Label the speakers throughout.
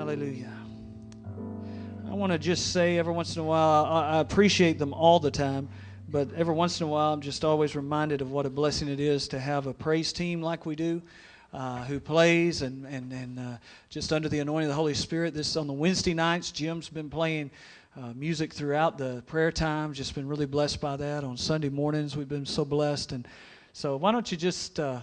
Speaker 1: Hallelujah. I want to just say every once in a while, I, I appreciate them all the time, but every once in a while, I'm just always reminded of what a blessing it is to have a praise team like we do. Uh, who plays and, and, and uh, just under the anointing of the Holy Spirit. This on the Wednesday nights. Jim's been playing uh, music throughout the prayer time. Just been really blessed by that. On Sunday mornings, we've been so blessed. And so, why don't you just, uh,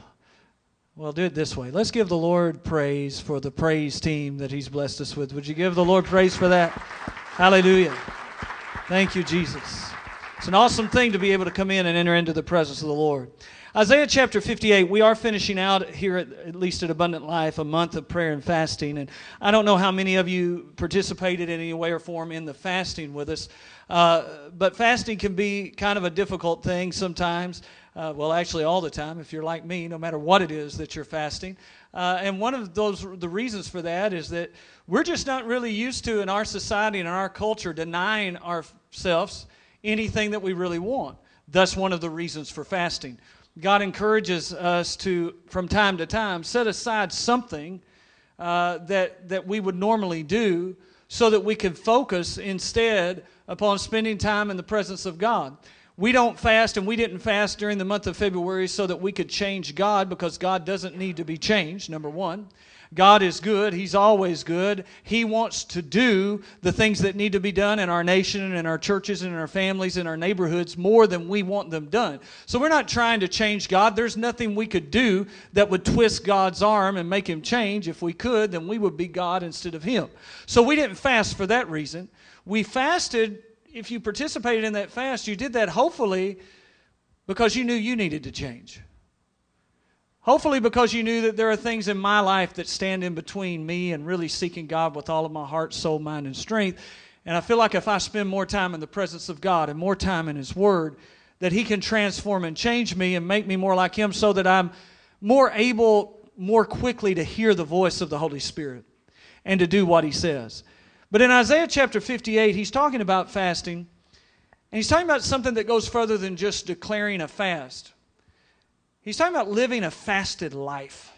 Speaker 1: well, do it this way. Let's give the Lord praise for the praise team that He's blessed us with. Would you give the Lord praise for that? Hallelujah. Thank you, Jesus. It's an awesome thing to be able to come in and enter into the presence of the Lord. Isaiah chapter 58, we are finishing out here, at, at, least at Abundant Life, a month of prayer and fasting. And I don't know how many of you participated in any way or form in the fasting with us, uh, but fasting can be kind of a difficult thing sometimes. Uh, well, actually, all the time, if you're like me, no matter what it is that you're fasting. Uh, and one of those, the reasons for that is that we're just not really used to, in our society and in our culture, denying ourselves anything that we really want. That's one of the reasons for fasting. God encourages us to, from time to time, set aside something uh, that, that we would normally do so that we can focus instead upon spending time in the presence of God. We don't fast, and we didn't fast during the month of February so that we could change God because God doesn't need to be changed, number one. God is good. He's always good. He wants to do the things that need to be done in our nation and in our churches and in our families and our neighborhoods more than we want them done. So we're not trying to change God. There's nothing we could do that would twist God's arm and make him change. If we could, then we would be God instead of him. So we didn't fast for that reason. We fasted. If you participated in that fast, you did that hopefully because you knew you needed to change. Hopefully, because you knew that there are things in my life that stand in between me and really seeking God with all of my heart, soul, mind, and strength. And I feel like if I spend more time in the presence of God and more time in His Word, that He can transform and change me and make me more like Him so that I'm more able, more quickly to hear the voice of the Holy Spirit and to do what He says. But in Isaiah chapter 58, He's talking about fasting, and He's talking about something that goes further than just declaring a fast. He's talking about living a fasted life.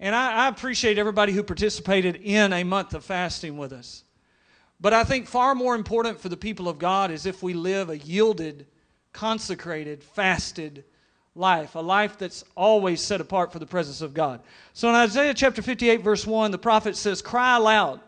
Speaker 1: And I, I, appreciate everybody who participated in a month of fasting with us. But I think far more important for the people of God is if we live a yielded, consecrated, fasted life, a life that's always set apart for the presence of God. So in Isaiah chapter 58, verse 1, the prophet says, Cry aloud.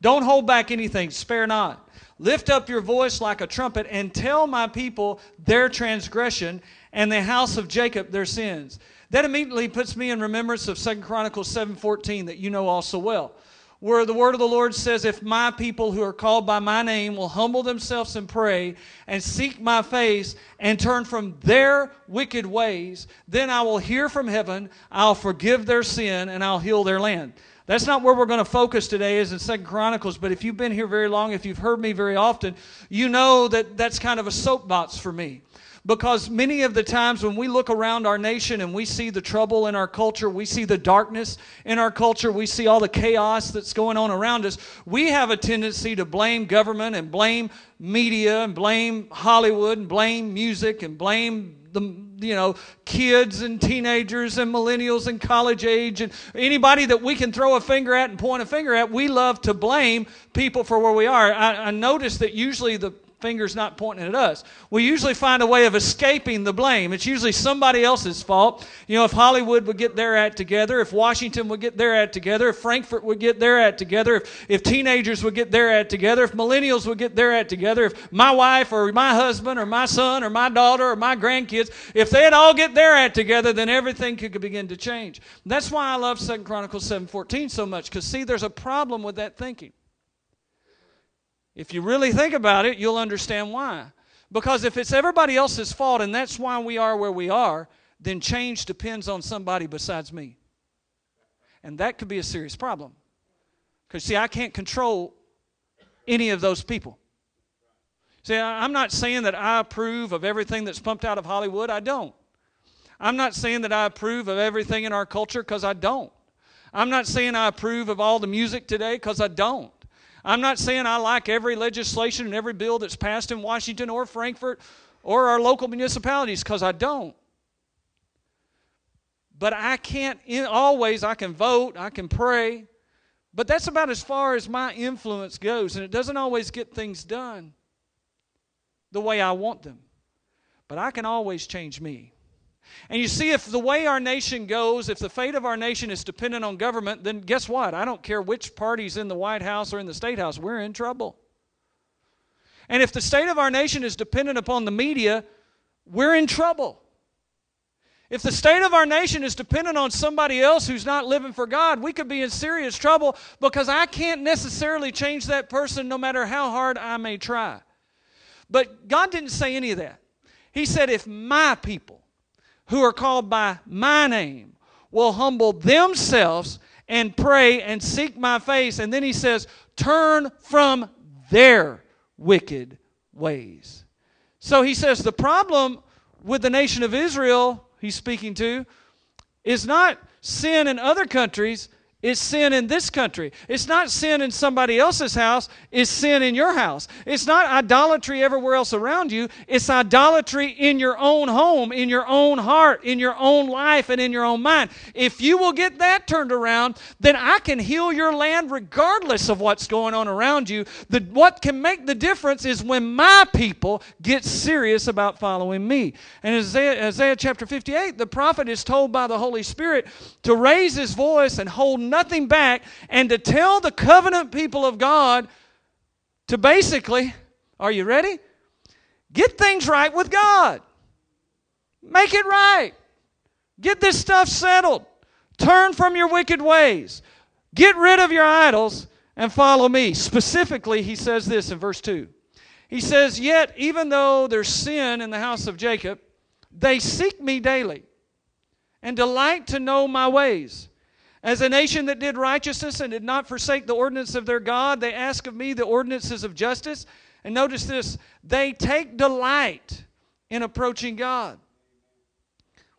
Speaker 1: Don't hold back anything, spare not. Lift up your voice like a trumpet and tell my people their transgression and the house of Jacob their sins. That immediately puts me in remembrance of 2 Chronicles 7:14 that you know also well. Where the word of the Lord says, If my people who are called by my name will humble themselves and pray and seek my face and turn from their wicked ways, then I will hear from heaven, I'll forgive their sin, and I'll heal their land. That's not where we're going to focus today, is in Second Chronicles. But if you've been here very long, if you've heard me very often, you know that that's kind of a soapbox for me because many of the times when we look around our nation and we see the trouble in our culture, we see the darkness in our culture, we see all the chaos that's going on around us, we have a tendency to blame government and blame media and blame Hollywood and blame music and blame the you know kids and teenagers and millennials and college age and anybody that we can throw a finger at and point a finger at we love to blame people for where we are. I, I notice that usually the finger's not pointing at us. We usually find a way of escaping the blame. It's usually somebody else's fault. You know, if Hollywood would get their act together, if Washington would get their act together, if Frankfort would get their act together, if, if teenagers would get their act together, if millennials would get their act together, if my wife or my husband or my son or my daughter or my grandkids, if they'd all get their act together, then everything could begin to change. That's why I love 2 Chronicles 7.14 so much, because see, there's a problem with that thinking. If you really think about it, you'll understand why. Because if it's everybody else's fault and that's why we are where we are, then change depends on somebody besides me. And that could be a serious problem. Because, see, I can't control any of those people. See, I'm not saying that I approve of everything that's pumped out of Hollywood. I don't. I'm not saying that I approve of everything in our culture because I don't. I'm not saying I approve of all the music today because I don't. I'm not saying I like every legislation and every bill that's passed in Washington or Frankfort or our local municipalities because I don't. But I can't, in, always, I can vote, I can pray, But that's about as far as my influence goes, and it doesn't always get things done the way I want them. But I can always change me. And you see, if the way our nation goes, if the fate of our nation is dependent on government, then guess what? I don't care which party's in the White House or in the State House, we're in trouble. And if the state of our nation is dependent upon the media, we're in trouble. If the state of our nation is dependent on somebody else who's not living for God, we could be in serious trouble because I can't necessarily change that person no matter how hard I may try. But God didn't say any of that. He said, if my people who are called by my name will humble themselves and pray and seek my face, and then he says, turn from their wicked ways. So he says the problem with the nation of Israel, he's speaking to, is not sin in other countries, it's sin in this country. It's not sin in somebody else's house, it's sin in your house. It's not idolatry everywhere else around you, it's idolatry in your own home, in your own heart, in your own life, and in your own mind. If you will get that turned around, then I can heal your land regardless of what's going on around you. The, what can make the difference is when my people get serious about following me. And Isaiah, Isaiah chapter 58, the prophet is told by the Holy Spirit to raise his voice and hold nothing back and to tell the covenant people of God to basically, are you ready? Get things right with God. Make it right. Get this stuff settled. Turn from your wicked ways. Get rid of your idols and follow me. Specifically, he says this in verse 2. He says, Yet, even though there's sin in the house of Jacob, they seek me daily and delight to know my ways. As a nation that did righteousness and did not forsake the ordinance of their God, they ask of me the ordinances of justice. And notice this they take delight in approaching God.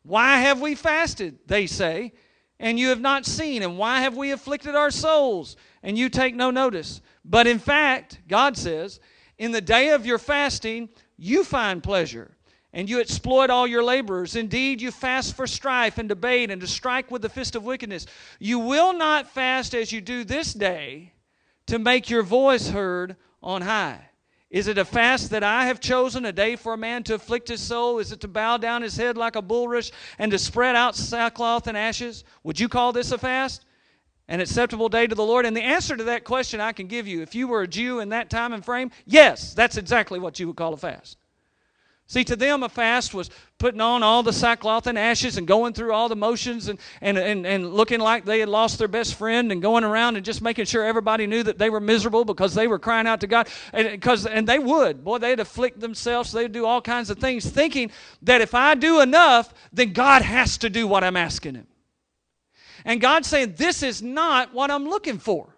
Speaker 1: Why have we fasted, they say, and you have not seen? And why have we afflicted our souls, and you take no notice? But in fact, God says, in the day of your fasting, you find pleasure and you exploit all your laborers. Indeed, you fast for strife and debate and to strike with the fist of wickedness. You will not fast as you do this day to make your voice heard on high. Is it a fast that I have chosen, a day for a man to afflict his soul? Is it to bow down his head like a bulrush and to spread out sackcloth and ashes? Would you call this a fast? An acceptable day to the Lord? And the answer to that question I can give you, if you were a Jew in that time and frame, yes, that's exactly what you would call a fast. See, to them, a fast was putting on all the sackcloth and ashes and going through all the motions and, and, and, and looking like they had lost their best friend and going around and just making sure everybody knew that they were miserable because they were crying out to God. And, because, and they would. Boy, they'd afflict themselves. They'd do all kinds of things thinking that if I do enough, then God has to do what I'm asking Him. And God's saying, This is not what I'm looking for.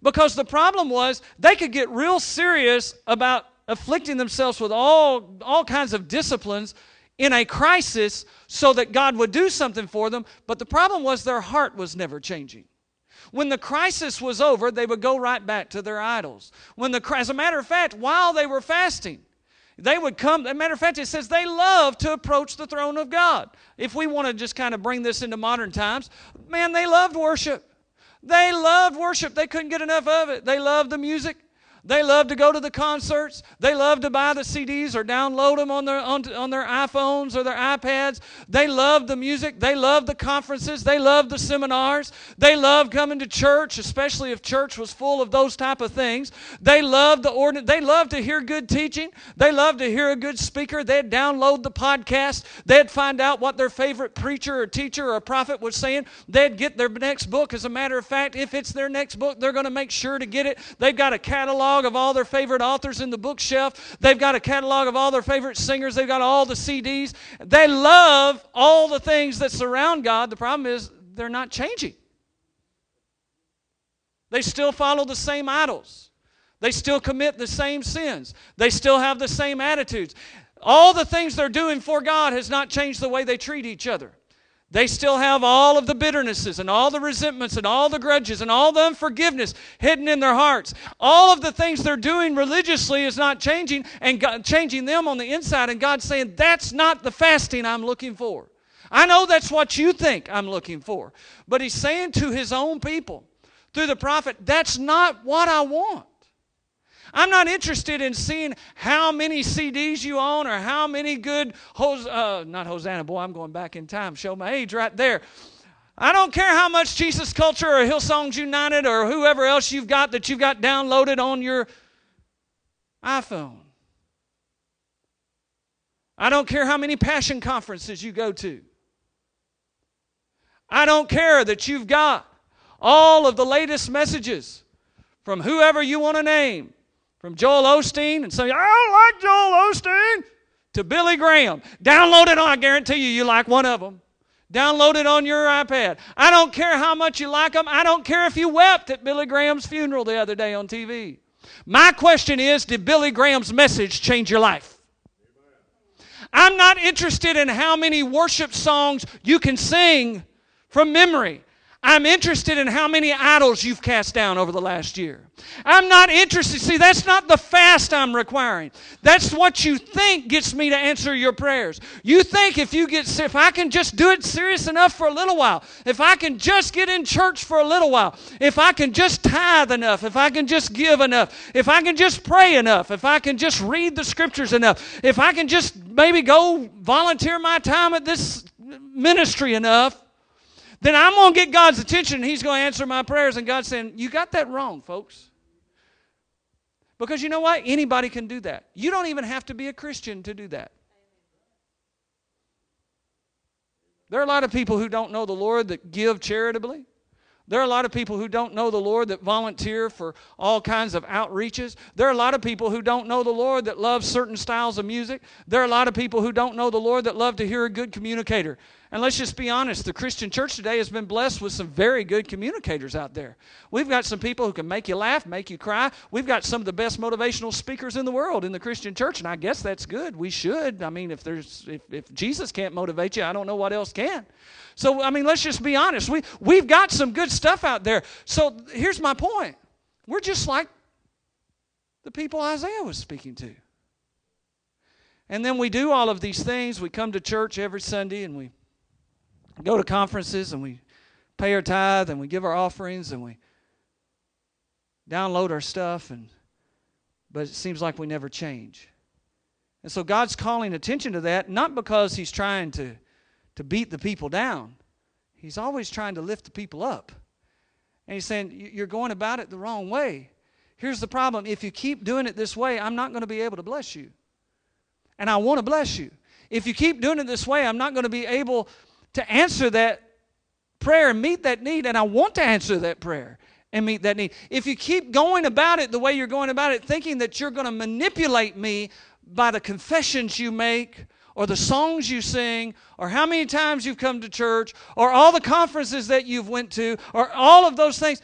Speaker 1: Because the problem was they could get real serious about afflicting themselves with all, all kinds of disciplines in a crisis so that God would do something for them. But the problem was their heart was never changing. When the crisis was over, they would go right back to their idols. When the, as a matter of fact, while they were fasting, they would come. As a matter of fact, it says they love to approach the throne of God. If we want to just kind of bring this into modern times, man, they loved worship. They loved worship. They couldn't get enough of it. They loved the music. They love to go to the concerts. They love to buy the CDs or download them on their, on, on their iPhones or their iPads. They love the music. They love the conferences. They love the seminars. They love coming to church, especially if church was full of those type of things. They love the ordinance. They love to hear good teaching. They love to hear a good speaker. They'd download the podcast. They'd find out what their favorite preacher or teacher or prophet was saying. They'd get their next book. As a matter of fact, if it's their next book, they're going to make sure to get it. They've got a catalog catalog of all their favorite authors in the bookshelf. They've got a catalog of all their favorite singers. They've got all the CDs. They love all the things that surround God. The problem is they're not changing. They still follow the same idols. They still commit the same sins. They still have the same attitudes. All the things they're doing for God has not changed the way they treat each other. They still have all of the bitternesses and all the resentments and all the grudges and all the unforgiveness hidden in their hearts. All of the things they're doing religiously is not changing and God, changing them on the inside. And God's saying, That's not the fasting I'm looking for. I know that's what you think I'm looking for. But He's saying to His own people, through the prophet. That's not what I want. I'm not interested in seeing how many CDs you own or how many good, Hos- uh, not Hosanna, boy, I'm going back in time, show my age right there. I don't care how much Jesus Culture or Hillsongs United or whoever else you've got that you've got downloaded on your iPhone. I don't care how many passion conferences you go to. I don't care that you've got all of the latest messages from whoever you want to name, from Joel Osteen and say, I don't like Joel Osteen, to Billy Graham. Download it on, I guarantee you, you like one of them. Download it on your iPad. I don't care how much you like them. I don't care if you wept at Billy Graham's funeral the other day on TV. My question is Did Billy Graham's message change your life? I'm not interested in how many worship songs you can sing from memory. I'm interested in how many idols you've cast down over the last year. I'm not interested. See, that's not the fast I'm requiring. That's what you think gets me to answer your prayers. You think if you get if I can just do it serious enough for a little while, if I can just get in church for a little while, if I can just tithe enough, if I can just give enough, if I can just pray enough, if I can just read the scriptures enough, if I can just maybe go volunteer my time at this ministry enough, then I'm going to get God's attention and He's going to answer my prayers. And God's saying, You got that wrong, folks. Because you know what? Anybody can do that. You don't even have to be a Christian to do that. There are a lot of people who don't know the Lord that give charitably. There are a lot of people who don't know the Lord that volunteer for all kinds of outreaches. There are a lot of people who don't know the Lord that love certain styles of music. There are a lot of people who don't know the Lord that love to hear a good communicator. And let's just be honest, the Christian church today has been blessed with some very good communicators out there. We've got some people who can make you laugh, make you cry. We've got some of the best motivational speakers in the world in the Christian church, and I guess that's good. We should. I mean, if there's if, if Jesus can't motivate you, I don't know what else can. So, I mean, let's just be honest. We we've got some good stuff out there. So, here's my point. We're just like the people Isaiah was speaking to. And then we do all of these things. We come to church every Sunday and we go to conferences and we pay our tithe and we give our offerings and we download our stuff and but it seems like we never change. And so God's calling attention to that not because he's trying to to beat the people down. He's always trying to lift the people up. And he's saying you're going about it the wrong way. Here's the problem. If you keep doing it this way, I'm not going to be able to bless you. And I want to bless you. If you keep doing it this way, I'm not going to be able to answer that prayer and meet that need, and I want to answer that prayer and meet that need. If you keep going about it the way you're going about it, thinking that you're going to manipulate me by the confessions you make, or the songs you sing, or how many times you've come to church, or all the conferences that you've went to, or all of those things.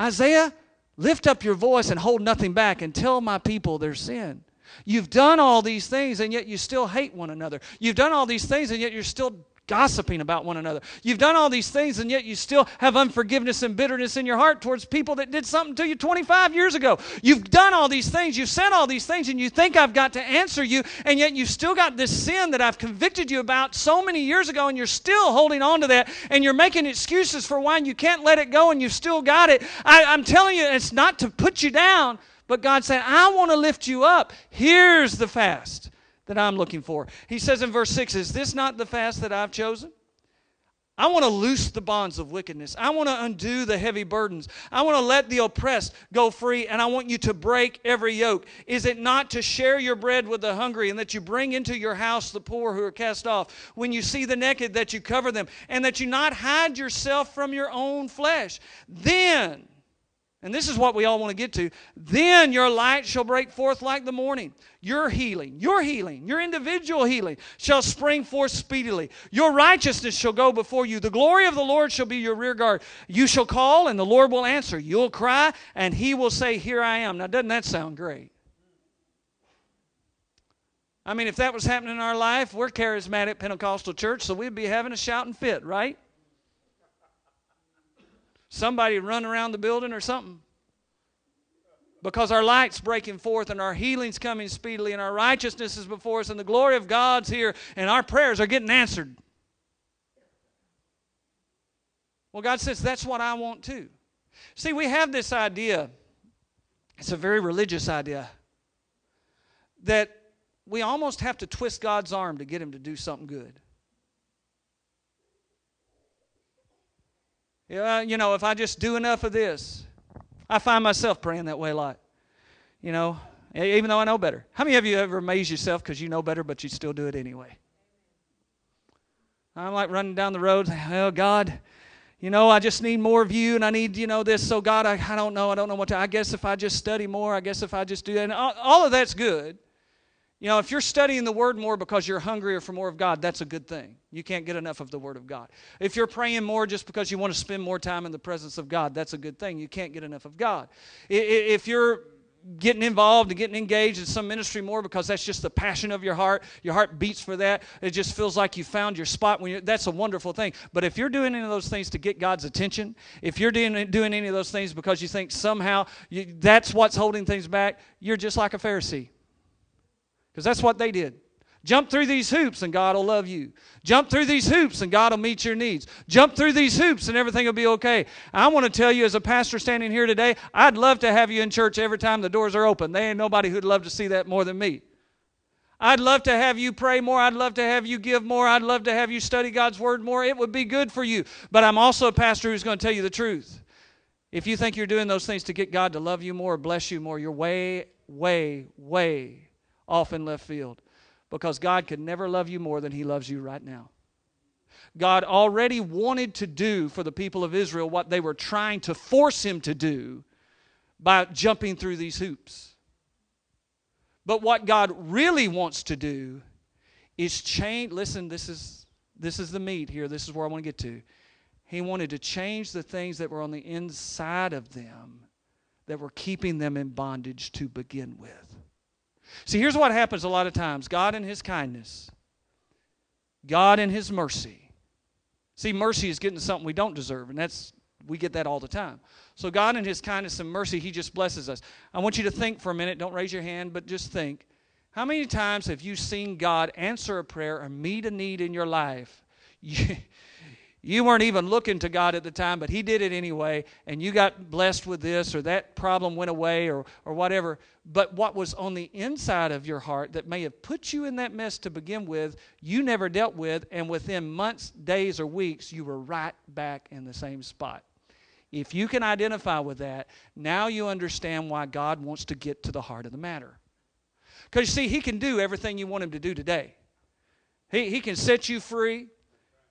Speaker 1: Isaiah, lift up your voice and hold nothing back and tell my people their sin. You've done all these things and yet you still hate one another. You've done all these things and yet you're still gossiping about one another. You've done all these things and yet you still have unforgiveness and bitterness in your heart towards people that did something to you 25 years ago. You've done all these things, you've said all these things, and you think I've got to answer you, and yet you've still got this sin that I've convicted you about so many years ago, and you're still holding on to that, and you're making excuses for why you can't let it go, and you've still got it. I, I'm telling you, it's not to put you down. But God said, I want to lift you up. Here's the fast that I'm looking for. He says in verse 6 Is this not the fast that I've chosen? I want to loose the bonds of wickedness. I want to undo the heavy burdens. I want to let the oppressed go free, and I want you to break every yoke. Is it not to share your bread with the hungry, and that you bring into your house the poor who are cast off? When you see the naked, that you cover them, and that you not hide yourself from your own flesh? Then and this is what we all want to get to. Then your light shall break forth like the morning. Your healing, your healing, your individual healing shall spring forth speedily. Your righteousness shall go before you. The glory of the Lord shall be your rear guard. You shall call, and the Lord will answer. You'll cry, and he will say, Here I am. Now, doesn't that sound great? I mean, if that was happening in our life, we're charismatic Pentecostal church, so we'd be having a shouting fit, right? Somebody run around the building or something. Because our light's breaking forth and our healing's coming speedily and our righteousness is before us and the glory of God's here and our prayers are getting answered. Well, God says, That's what I want too. See, we have this idea, it's a very religious idea, that we almost have to twist God's arm to get him to do something good. Yeah, you know, if I just do enough of this, I find myself praying that way a lot. You know, even though I know better. How many of you ever amaze yourself because you know better, but you still do it anyway? I'm like running down the road, oh God, you know, I just need more of you and I need, you know, this. So God, I, I don't know. I don't know what to, I guess if I just study more, I guess if I just do that. And all, all of that's good. You know, if you're studying the Word more because you're hungrier for more of God, that's a good thing. You can't get enough of the Word of God. If you're praying more just because you want to spend more time in the presence of God, that's a good thing. You can't get enough of God. If you're getting involved and getting engaged in some ministry more because that's just the passion of your heart. Your heart beats for that. It just feels like you found your spot. When you that's a wonderful thing. But if you're doing any of those things to get God's attention, if you're doing, doing any of those things because you think somehow you, that's what's holding things back, you're just like a Pharisee. Because that's what they did. Jump through these hoops and God will love you. Jump through these hoops and God will meet your needs. Jump through these hoops and everything will be okay. I want to tell you, as a pastor standing here today, I'd love to have you in church every time the doors are open. There ain't nobody who'd love to see that more than me. I'd love to have you pray more. I'd love to have you give more. I'd love to have you study God's Word more. It would be good for you. But I'm also a pastor who's going to tell you the truth. If you think you're doing those things to get God to love you more, bless you more, you're way, way, way off in left field because God could never love you more than He loves you right now. God already wanted to do for the people of Israel what they were trying to force Him to do by jumping through these hoops. But what God really wants to do is change. Listen, this is, this is the meat here. This is where I want to get to. He wanted to change the things that were on the inside of them that were keeping them in bondage to begin with. See, here's what happens a lot of times God in His kindness, God in His mercy. See, mercy is getting something we don't deserve, and that's we get that all the time. So God in his kindness and mercy, he just blesses us. I want you to think for a minute, don't raise your hand, but just think. How many times have you seen God answer a prayer or meet a need in your life? You, you weren't even looking to God at the time, but He did it anyway, and you got blessed with this, or that problem went away, or, or whatever. But what was on the inside of your heart that may have put you in that mess to begin with, you never dealt with, and within months, days, or weeks, you were right back in the same spot. If you can identify with that, now you understand why God wants to get to the heart of the matter. Because you see, He can do everything you want Him to do today. He, he can set you free.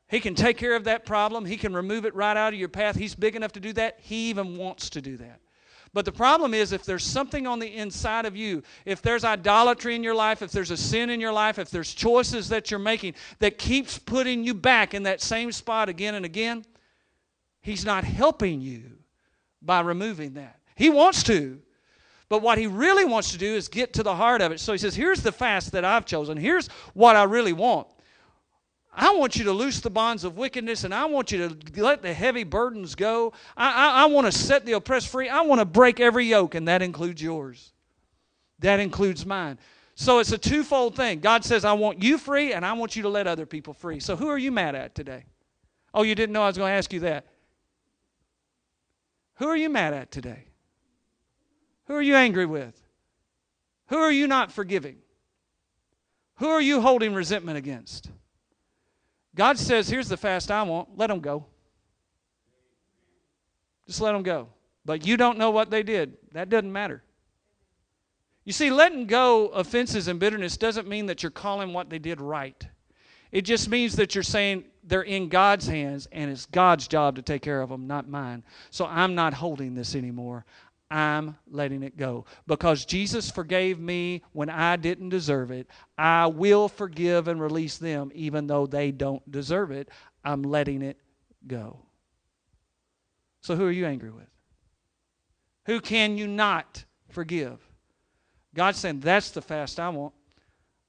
Speaker 1: He can take care of that problem. He can remove it right out of your path. He's big enough to do that. He even wants to do that. But the problem is, if there's something on the inside of you, if there's idolatry in your life, if there's a sin in your life, if there's choices that you're making that keeps putting you back in that same spot again and again, He's not helping you by removing that. He wants to. But what he really wants to do is get to the heart of it. So he says, Here's the fast that I've chosen. Here's what I really want. I want you to loose the bonds of wickedness and I want you to let the heavy burdens go. I, I, I want to set the oppressed free. I want to break every yoke, and that includes yours. That includes mine. So it's a twofold thing. God says, I want you free and I want you to let other people free. So who are you mad at today? Oh, you didn't know I was going to ask you that. Who are you mad at today? Who are you angry with? Who are you not forgiving? Who are you holding resentment against? God says, Here's the fast I want. Let them go. Just let them go. But you don't know what they did. That doesn't matter. You see, letting go offenses and bitterness doesn't mean that you're calling what they did right. It just means that you're saying they're in God's hands and it's God's job to take care of them, not mine. So I'm not holding this anymore. I'm letting it go. Because Jesus forgave me when I didn't deserve it, I will forgive and release them even though they don't deserve it. I'm letting it go. So, who are you angry with? Who can you not forgive? God's saying, That's the fast I want.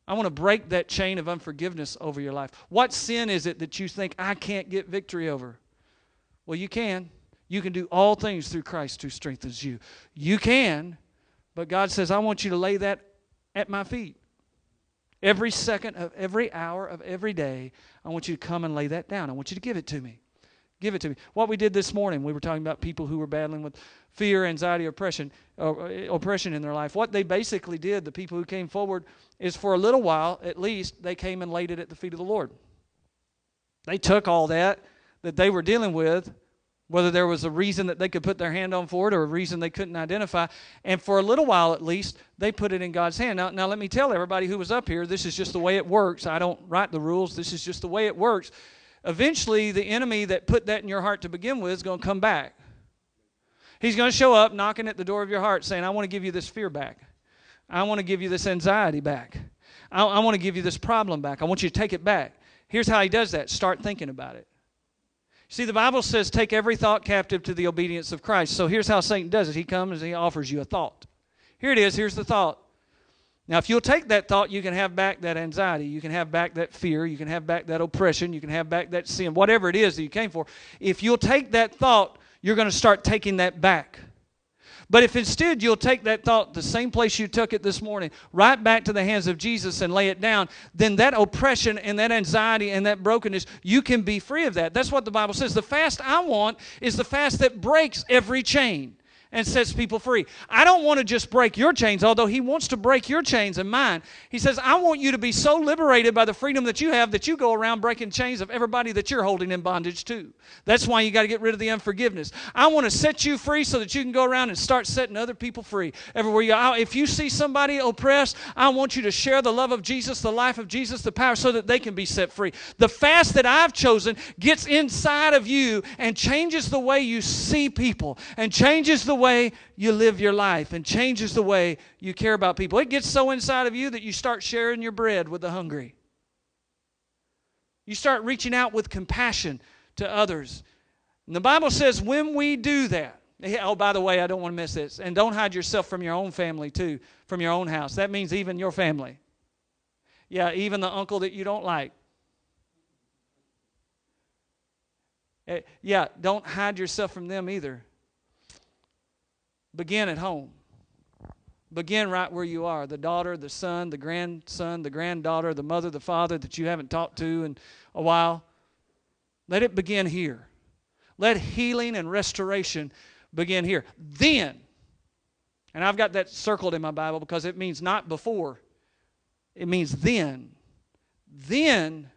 Speaker 1: I want to break that chain of unforgiveness over your life. What sin is it that you think I can't get victory over? Well, you can. You can do all things through Christ who strengthens you. You can, but God says, I want you to lay that at my feet. Every second of every hour of every day, I want you to come and lay that down. I want you to give it to me. Give it to me. What we did this morning, we were talking about people who were battling with fear, anxiety, oppression, uh, oppression in their life. What they basically did, the people who came forward, is for a little while, at least, they came and laid it at the feet of the Lord. They took all that that they were dealing with, whether there was a reason that they could put their hand on for it or a reason they couldn't identify, and for a little while at least, they put it in God's hand. Now, now let me tell everybody who was up here, this is just the way it works. I don't write the rules. This is just the way it works eventually the enemy that put that in your heart to begin with is going to come back. He's going to show up knocking at the door of your heart saying, I want to give you this fear back. I want to give you this anxiety back. I, I want to give you this problem back. I want you to take it back. Here's how he does that start thinking about it. See, the Bible says, take every thought captive to the obedience of Christ. So here's how Satan does it. He comes and he offers you a thought. Here it is. Here's the thought. Now, if you'll take that thought, you can have back that anxiety. You can have back that fear. You can have back that oppression. You can have back that sin, whatever it is that you came for. If you'll take that thought, you're going to start taking that back. But if instead you'll take that thought the same place you took it this morning, right back to the hands of Jesus and lay it down, then that oppression and that anxiety and that brokenness, you can be free of that. That's what the Bible says. The fast I want is the fast that breaks every chain and sets people free. I don't want to just break your chains, although He wants to break your chains and mine. He says, I want you to be so liberated by the freedom that you have that you go around breaking chains of everybody that you're holding in bondage to. That's why you got to get rid of the unforgiveness. I want to set you free so that you can go around and start setting other people free everywhere you go. If you see somebody oppressed, I want you to share the love of Jesus, the life of Jesus, the power, so that they can be set free. The fast that I've chosen gets inside of you and changes the way you see people and changes the way you live your life and changes the way you care about people. It gets so inside of you that you start sharing your bread with the hungry. You start reaching out with compassion to others. And the Bible says when we do that, oh, by the way, I don't want to miss this. And don't hide yourself from your own family, too, from your own house. That means even your family. Yeah, even the uncle that you don't like. Eh, yeah, don't hide yourself from them either. Begin at home. Begin right where you are the daughter, the son, the grandson, the granddaughter, the mother, the father that you haven't talked to in a while. Let it begin here. Let healing and restoration begin here. Then, and I've got that circled in my Bible because it means not before, it means then. Then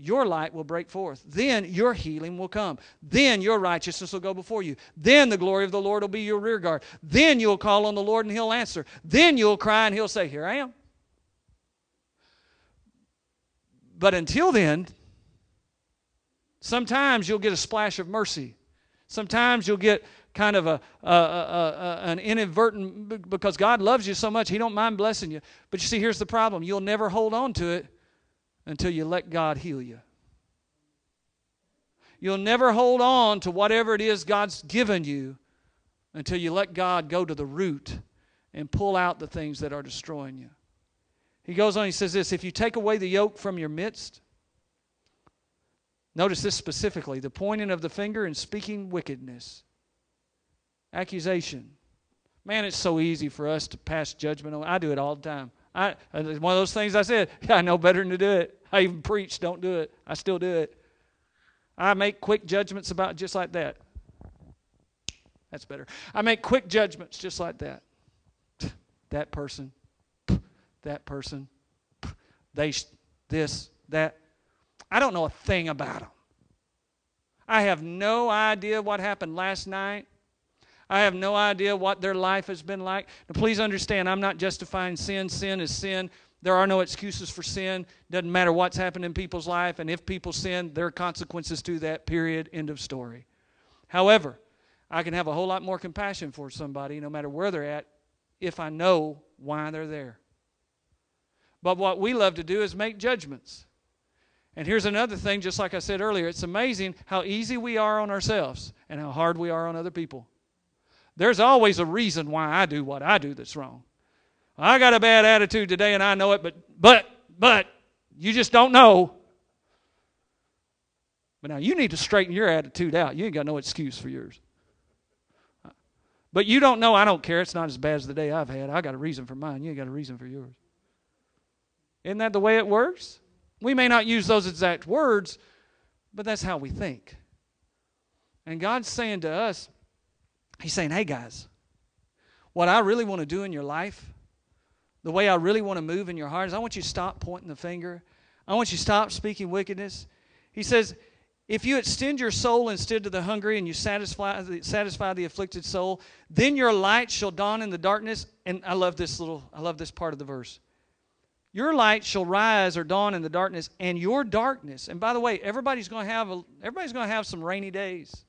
Speaker 1: your light will break forth. Then your healing will come. Then your righteousness will go before you. Then the glory of the Lord will be your rear guard. Then you'll call on the Lord and He'll answer. Then you'll cry and He'll say, Here I am. But until then, sometimes you'll get a splash of mercy. Sometimes you'll get kind of a, a, a, a, an inadvertent because God loves you so much, He don't mind blessing you. But you see, here's the problem: you'll never hold on to it until you let God heal you. You'll never hold on to whatever it is God's given you until you let God go to the root and pull out the things that are destroying you. He goes on, he says this if you take away the yoke from your midst, notice this specifically the pointing of the finger and speaking wickedness, accusation. Man, it's so easy for us to pass judgment on. I do it all the time. I, uh, it's one of those things I said, I know better than to do it. I even preach, don't do it. I still do it. I make quick judgments about just like that. That's better. I make quick judgments just like that. That person, that person, they, this, that. I don't know a thing about them. I have no idea what happened last night. I have no idea what their life has been like. Now, please understand, I'm not justifying sin. Sin is sin. There are no excuses for sin. Doesn't matter what's happened in people's life, and if people sin, there are consequences to that. Period. End of story. However, I can have a whole lot more compassion for somebody, no matter where they're at, if I know why they're there. But what we love to do is make judgments. And here's another thing, just like I said earlier, it's amazing how easy we are on ourselves and how hard we are on other people. There's always a reason why I do what I do that's wrong. I got a bad attitude today and I know it, but, but, but, you just don't know. But now you need to straighten your attitude out. You ain't got no excuse for yours. But you don't know, I don't care. It's not as bad as the day I've had. I got a reason for mine. You ain't got a reason for yours. Isn't that the way it works? We may not use those exact words, but that's how we think. And God's saying to us, He's saying, hey guys, what I really want to do in your life, the way I really want to move in your heart is I want you to stop pointing the finger. I want you to stop speaking wickedness. He says, if you extend your soul instead to the hungry and you satisfy, satisfy the afflicted soul, then your light shall dawn in the darkness. And I love this little, I love this part of the verse. Your light shall rise or dawn in the darkness, and your darkness. And by the way, everybody's going to have a, everybody's going to have some rainy days.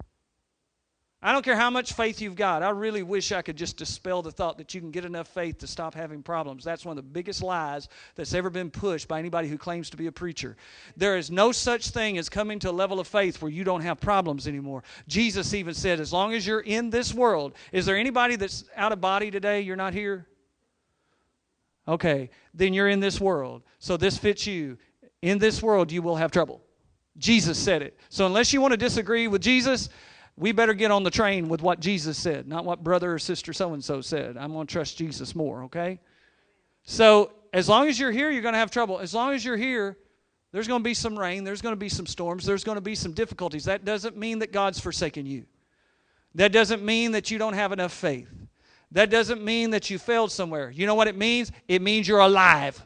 Speaker 1: I don't care how much faith you've got. I really wish I could just dispel the thought that you can get enough faith to stop having problems. That's one of the biggest lies that's ever been pushed by anybody who claims to be a preacher. There is no such thing as coming to a level of faith where you don't have problems anymore. Jesus even said, as long as you're in this world, is there anybody that's out of body today? You're not here? Okay, then you're in this world. So this fits you. In this world, you will have trouble. Jesus said it. So unless you want to disagree with Jesus, we better get on the train with what Jesus said, not what brother or sister so and so said. I'm going to trust Jesus more, okay? So, as long as you're here, you're going to have trouble. As long as you're here, there's going to be some rain, there's going to be some storms, there's going to be some difficulties. That doesn't mean that God's forsaken you. That doesn't mean that you don't have enough faith. That doesn't mean that you failed somewhere. You know what it means? It means you're alive.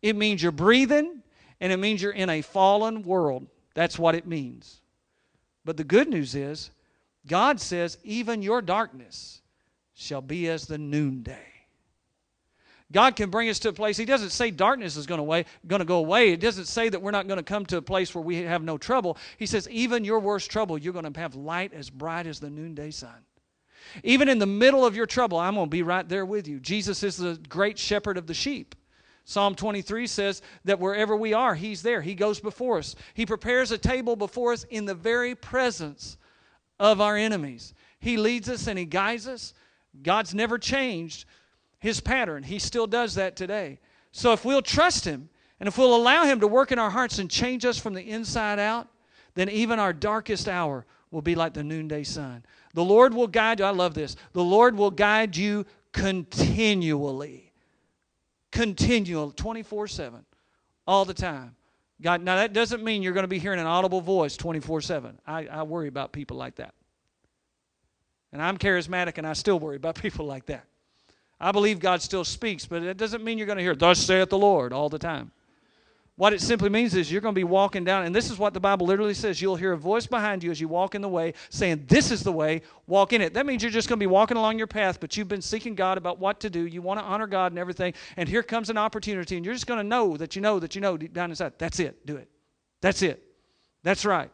Speaker 1: It means you're breathing, and it means you're in a fallen world. That's what it means. But the good news is, God says, even your darkness shall be as the noonday. God can bring us to a place. He doesn't say darkness is going to, go away. It doesn't say that we're not going to come to a place where we have no trouble. He says, even your worst trouble, you're going to have light as bright as the noonday sun. Even in the middle of your trouble, I'm going to be right there with you. Jesus is the great shepherd of the sheep. Psalm 23 says that wherever we are, He's there. He goes before us. He prepares a table before us in the very presence of our enemies. He leads us and He guides us. God's never changed His pattern, He still does that today. So if we'll trust Him and if we'll allow Him to work in our hearts and change us from the inside out, then even our darkest hour will be like the noonday sun. The Lord will guide you. I love this. The Lord will guide you continually continual 24 7 all the time. God now that doesn't mean you're going to be hearing an audible voice 24 7 I, I worry about people like that. And i'm charismatic and i still worry about people like that. I believe god still speaks but it doesn't mean you're going to hear thus saith the lord all the time what it simply means is you're going to be walking down, and this is what the Bible literally says. You'll hear a voice behind you as you walk in the way saying, This is the way, walk in it. That means you're just going to be walking along your path, but you've been seeking God about what to do. You want to honor God and everything, and here comes an opportunity, and you're just going to know that you know that you know deep down inside. That's it. Do it. That's it. That's right.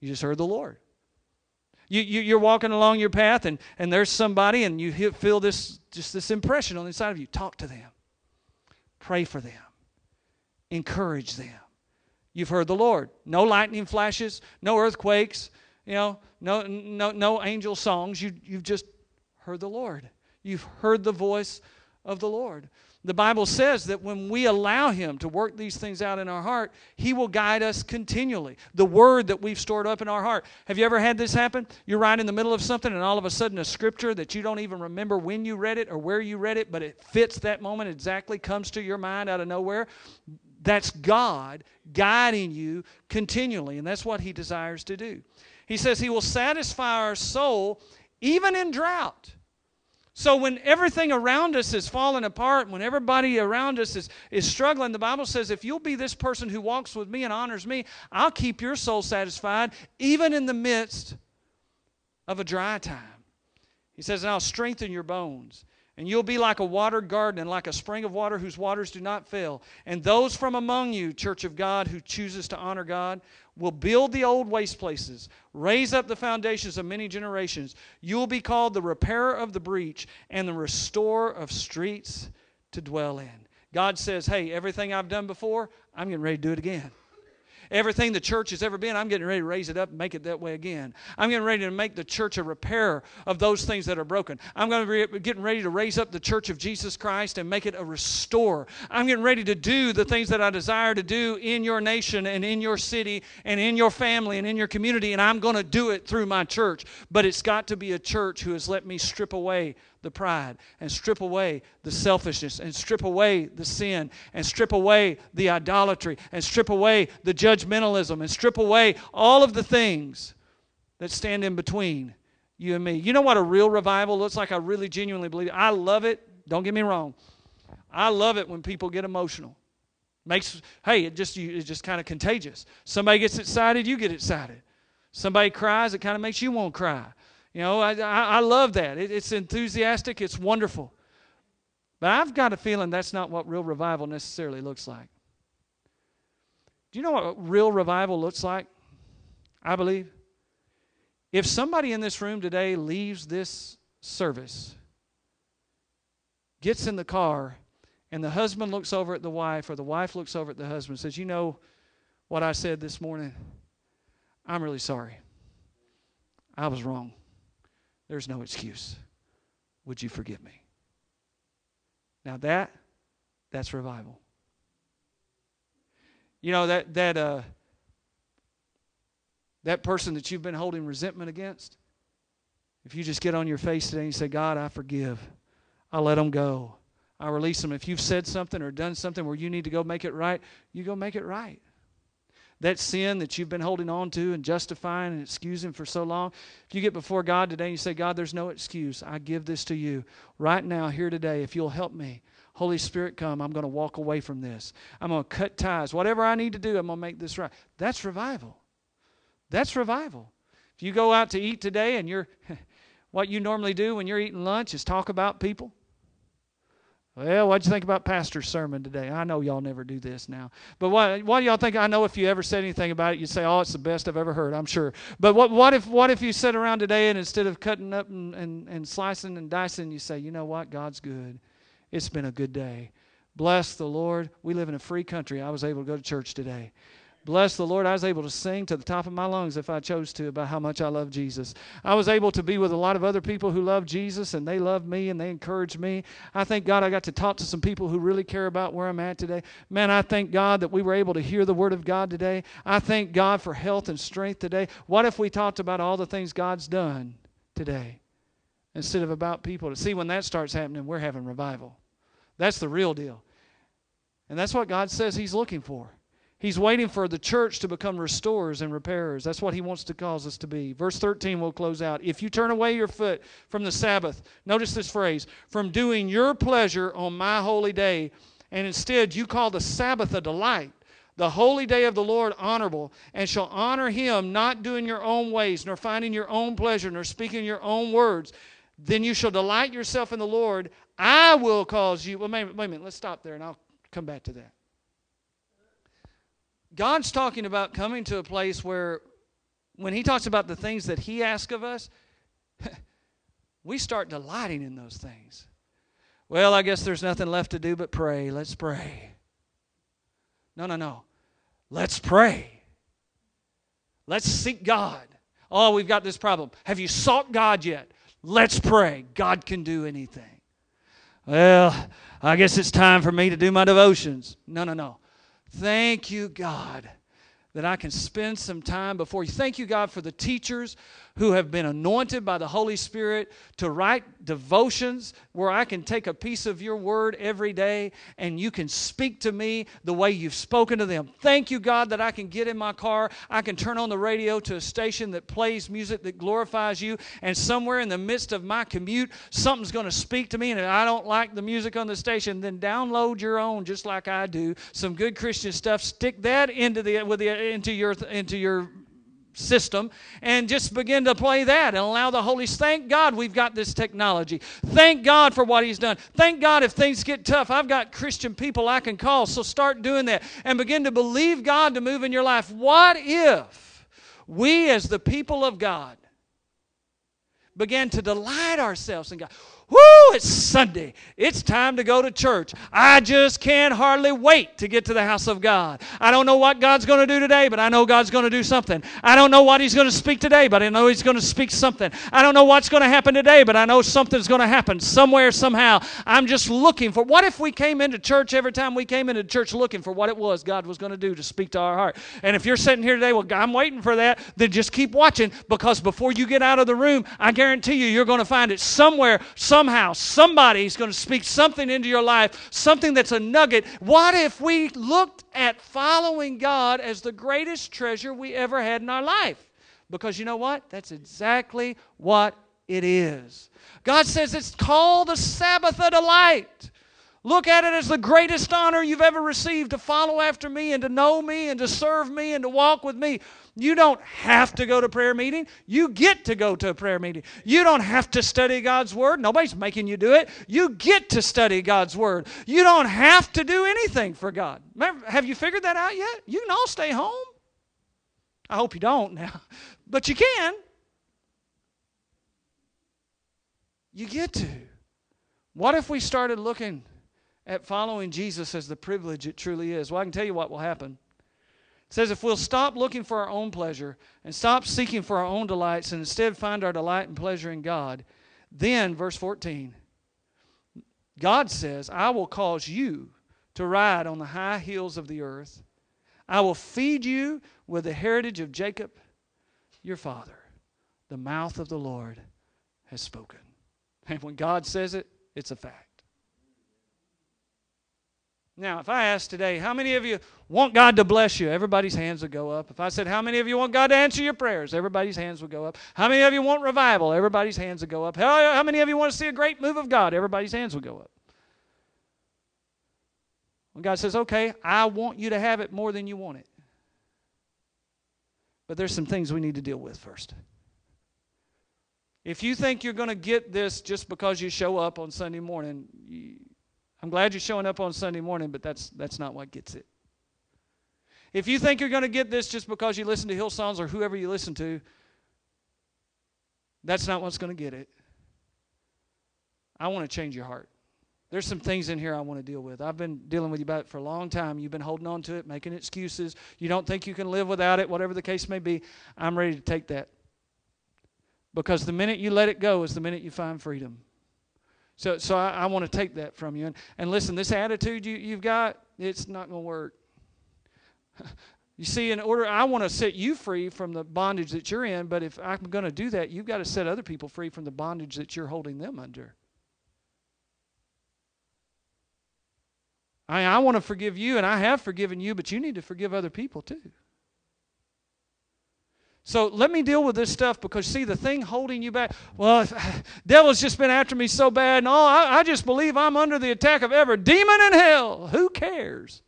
Speaker 1: You just heard the Lord. You, you, are walking along your path, and, and there's somebody, and you feel this just this impression on the inside of you. Talk to them. Pray for them encourage them. You've heard the Lord. No lightning flashes, no earthquakes, you know, no, no, no angel songs. You, you've just heard the Lord. You've heard the voice of the Lord. The Bible says that when we allow Him to work these things out in our heart, He will guide us continually. The Word that we've stored up in our heart. Have you ever had this happen? You're right in the middle of something, and all of a sudden, a scripture that you don't even remember when you read it or where you read it, but it fits that moment exactly, comes to your mind out of nowhere. That's God guiding you continually, and that's what He desires to do. He says He will satisfy our soul even in drought. So when everything around us is falling apart, when everybody around us is, is struggling, the Bible says, if you'll be this person who walks with me and honors me, I'll keep your soul satisfied even in the midst of a dry time. He says, and I'll strengthen your bones. And you'll be like a watered garden and like a spring of water whose waters do not fail. And those from among you, church of God, who chooses to honor God, will build the old waste places, raise up the foundations of many generations. You will be called the repairer of the breach and the restorer of streets to dwell in. God says, Hey, everything I've done before, I'm getting ready to do it again. Everything the church has ever been, I'm getting ready to raise it up and make it that way again. I'm getting ready to make the church a repair of those things that are broken. I'm going to be getting ready to raise up the church of Jesus Christ and make it a restorer. I'm getting ready to do the things that I desire to do in your nation and in your city and in your family and in your community, and I'm going to do it through my church. But it's got to be a church who has let me strip away the pride and strip away the selfishness and strip away the sin and strip away the idolatry and strip away the judgmentalism and strip away all of the things that stand in between you and me. You know what a real revival looks like? I really genuinely believe it. I love it. Don't get me wrong. I love it when people get emotional. Makes hey, it just you, it's just kind of contagious. Somebody gets excited, you get excited. Somebody cries, it kind of makes you want to cry. You know, I, I, love that. It, it's enthusiastic, it's wonderful. But I've got a feeling that's not what real revival necessarily looks like. Do you know what real revival looks like? I believe. If somebody in this room today leaves this service, gets in the car, and the husband looks over at the wife, or the wife looks over at the husband and says, You know what I said this morning? I'm really sorry. I was wrong. There's no excuse. Would you forgive me? Now that that's revival. You know that that uh that person that you've been holding resentment against, if you just get on your face today and say, God, I forgive, I let them go. I release them. If you've said something or done something where you need to go make it right, you go make it right. That sin that you've been holding on to and justifying and excusing for so long, if you get before God today and you say, God, there's no excuse, I give this to you right now, here today, if you'll help me. Holy Spirit, come. I'm going to walk away from this. I'm going to cut ties. Whatever I need to do, I'm going to make this right. That's revival. That's revival. If you go out to eat today and you're, what you normally do when you're eating lunch is talk about people. Well, what'd you think about Pastor's sermon today? I know y'all never do this now. But what, what do y'all think? I know if you ever said anything about it, you'd say, oh, it's the best I've ever heard, I'm sure. But what, what, if, what if you sit around today and instead of cutting up and, and, and slicing and dicing, you say, you know what? God's good. It's been a good day. Bless the Lord. We live in a free country. I was able to go to church today. Bless the Lord, I was able to sing to the top of my lungs if I chose to about how much I love Jesus. I was able to be with a lot of other people who love Jesus and they love me and they encourage me. I thank God I got to talk to some people who really care about where I'm at today. Man, I thank God that we were able to hear the Word of God today. I thank God for health and strength today. What if we talked about all the things God's done today instead of about people? To see when that starts happening, we're having revival. That's the real deal. And that's what God says He's looking for. He's waiting for the church to become restorers and repairers. That's what he wants to cause us to be. Verse 13 will close out. If you turn away your foot from the Sabbath, notice this phrase, from doing your pleasure on my holy day, and instead you call the Sabbath a delight, the holy day of the Lord honorable, and shall honor him, not doing your own ways, nor finding your own pleasure, nor speaking your own words, then you shall delight yourself in the Lord. I will cause you. Well, wait, wait a minute. Let's stop there, and I'll come back to that. God's talking about coming to a place where, when He talks about the things that He asks of us, we start delighting in those things. Well, I guess there's nothing left to do but pray. Let's pray. No, no, no. Let's pray. Let's seek God. Oh, we've got this problem. Have you sought God yet? Let's pray. God can do anything. Well, I guess it's time for me to do my devotions. No, no, no. Thank you, God, that I can spend some time before you. Thank you, God, for the teachers who have been anointed by the Holy Spirit to write devotions where I can take a piece of your word every day and you can speak to me the way you've spoken to them. Thank you, God, that I can get in my car, I can turn on the radio to a station that plays music that glorifies you, and somewhere in the midst of my commute, something's going to speak to me, and I don't like the music on the station, then download your own just like I do. Some good Christian stuff. Stick that into the with the into your into your system and just begin to play that and allow the Holy Thank God we've got this technology. Thank God for what He's done. Thank God if things get tough, I've got Christian people I can call. So start doing that and begin to believe God to move in your life. What if we, as the people of God, began to delight ourselves in God? Woo, it's Sunday. It's time to go to church. I just can't hardly wait to get to the house of God. I don't know what God's going to do today, but I know God's going to do something. I don't know what He's going to speak today, but I know He's going to speak something. I don't know what's going to happen today, but I know something's going to happen somewhere, somehow. I'm just looking for what if we came into church every time we came into church looking for what it was God was going to do to speak to our heart. And if you're sitting here today, well, I'm waiting for that, then just keep watching because before you get out of the room, I guarantee you, you're going to find it somewhere, somewhere somehow somebody's going to speak something into your life, something that's a nugget. What if we looked at following God as the greatest treasure we ever had in our life? Because you know what? That's exactly what it is. God says it's called the Sabbath of delight. Look at it as the greatest honor you've ever received to follow after me and to know me and to serve me and to walk with me. You don't have to go to prayer meeting. You get to go to a prayer meeting. You don't have to study God's Word. Nobody's making you do it. You get to study God's Word. You don't have to do anything for God. Have you figured that out yet? You can all stay home. I hope you don't now, but you can. You get to. What if we started looking at following Jesus as the privilege it truly is. Well, I can tell you what will happen. It says if we'll stop looking for our own pleasure and stop seeking for our own delights and instead find our delight and pleasure in God, then, verse 14, God says, I will cause you to ride on the high hills of the earth. I will feed you with the heritage of Jacob, your father. The mouth of the Lord has spoken. And when God says it, it's a fact. Now, if I ask today, how many of you want God to bless you? Everybody's hands would go up. If I said, how many of you want God to answer your prayers? Everybody's hands would go up. How many of you want revival? Everybody's hands would go up. How, how many of you want to see a great move of God? Everybody's hands would go up. When God says, okay, I want you to have it more than you want it. But there's some things we need to deal with first. If you think you're going to get this just because you show up on Sunday morning, you, I'm glad you're showing up on Sunday morning, but that's, that's not what gets it. If you think you're going to get this just because you listen to Hillsongs or whoever you listen to, that's not what's going to get it. I want to change your heart. There's some things in here I want to deal with. I've been dealing with you about it for a long time. You've been holding on to it, making excuses. You don't think you can live without it, whatever the case may be. I'm ready to take that. Because the minute you let it go is the minute you find freedom. So, so I, I want to take that from you. And, and listen, this attitude you, you've got, it's not going to work. You see, in order, I want to set you free from the bondage that you're in, but if I'm going to do that, you've got to set other people free from the bondage that you're holding them under. I, I want to forgive you, and I have forgiven you, but you need to forgive other people too. So let me deal with this stuff because see the thing holding you back. Well, devil's just been after me so bad, and all I, I just believe I'm under the attack of every demon in hell. Who cares?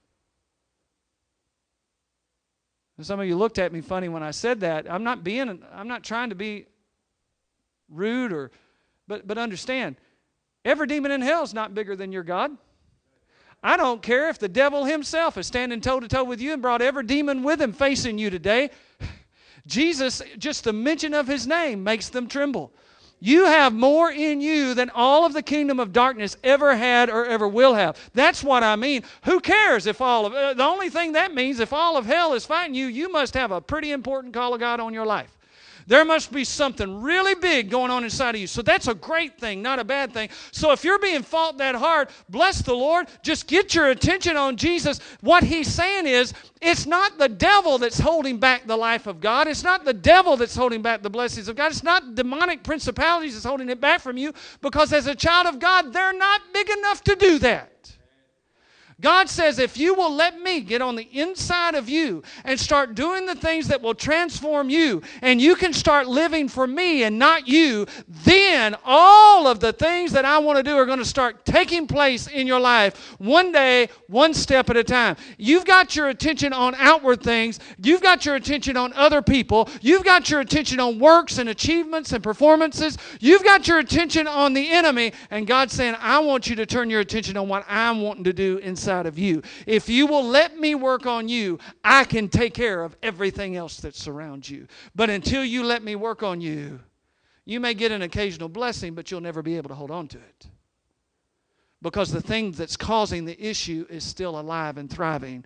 Speaker 1: And some of you looked at me funny when I said that. I'm not being. I'm not trying to be rude or, but but understand, every demon in hell is not bigger than your God. I don't care if the devil himself is standing toe to toe with you and brought every demon with him facing you today. Jesus, just the mention of his name makes them tremble. You have more in you than all of the kingdom of darkness ever had or ever will have. That's what I mean. Who cares if all of uh, the only thing that means if all of hell is fighting you, you must have a pretty important call of God on your life. There must be something really big going on inside of you. So that's a great thing, not a bad thing. So if you're being fought that hard, bless the Lord. Just get your attention on Jesus. What he's saying is, it's not the devil that's holding back the life of God. It's not the devil that's holding back the blessings of God. It's not demonic principalities that's holding it back from you because as a child of God, they're not big enough to do that. God says, if you will let me get on the inside of you and start doing the things that will transform you, and you can start living for me and not you, then all of the things that I want to do are going to start taking place in your life one day, one step at a time. You've got your attention on outward things, you've got your attention on other people, you've got your attention on works and achievements and performances, you've got your attention on the enemy, and God's saying, I want you to turn your attention on what I'm wanting to do inside inside of you. If you will let me work on you, I can take care of everything else that surrounds you. But until you let me work on you, you may get an occasional blessing, but you'll never be able to hold on to it. Because the thing that's causing the issue is still alive and thriving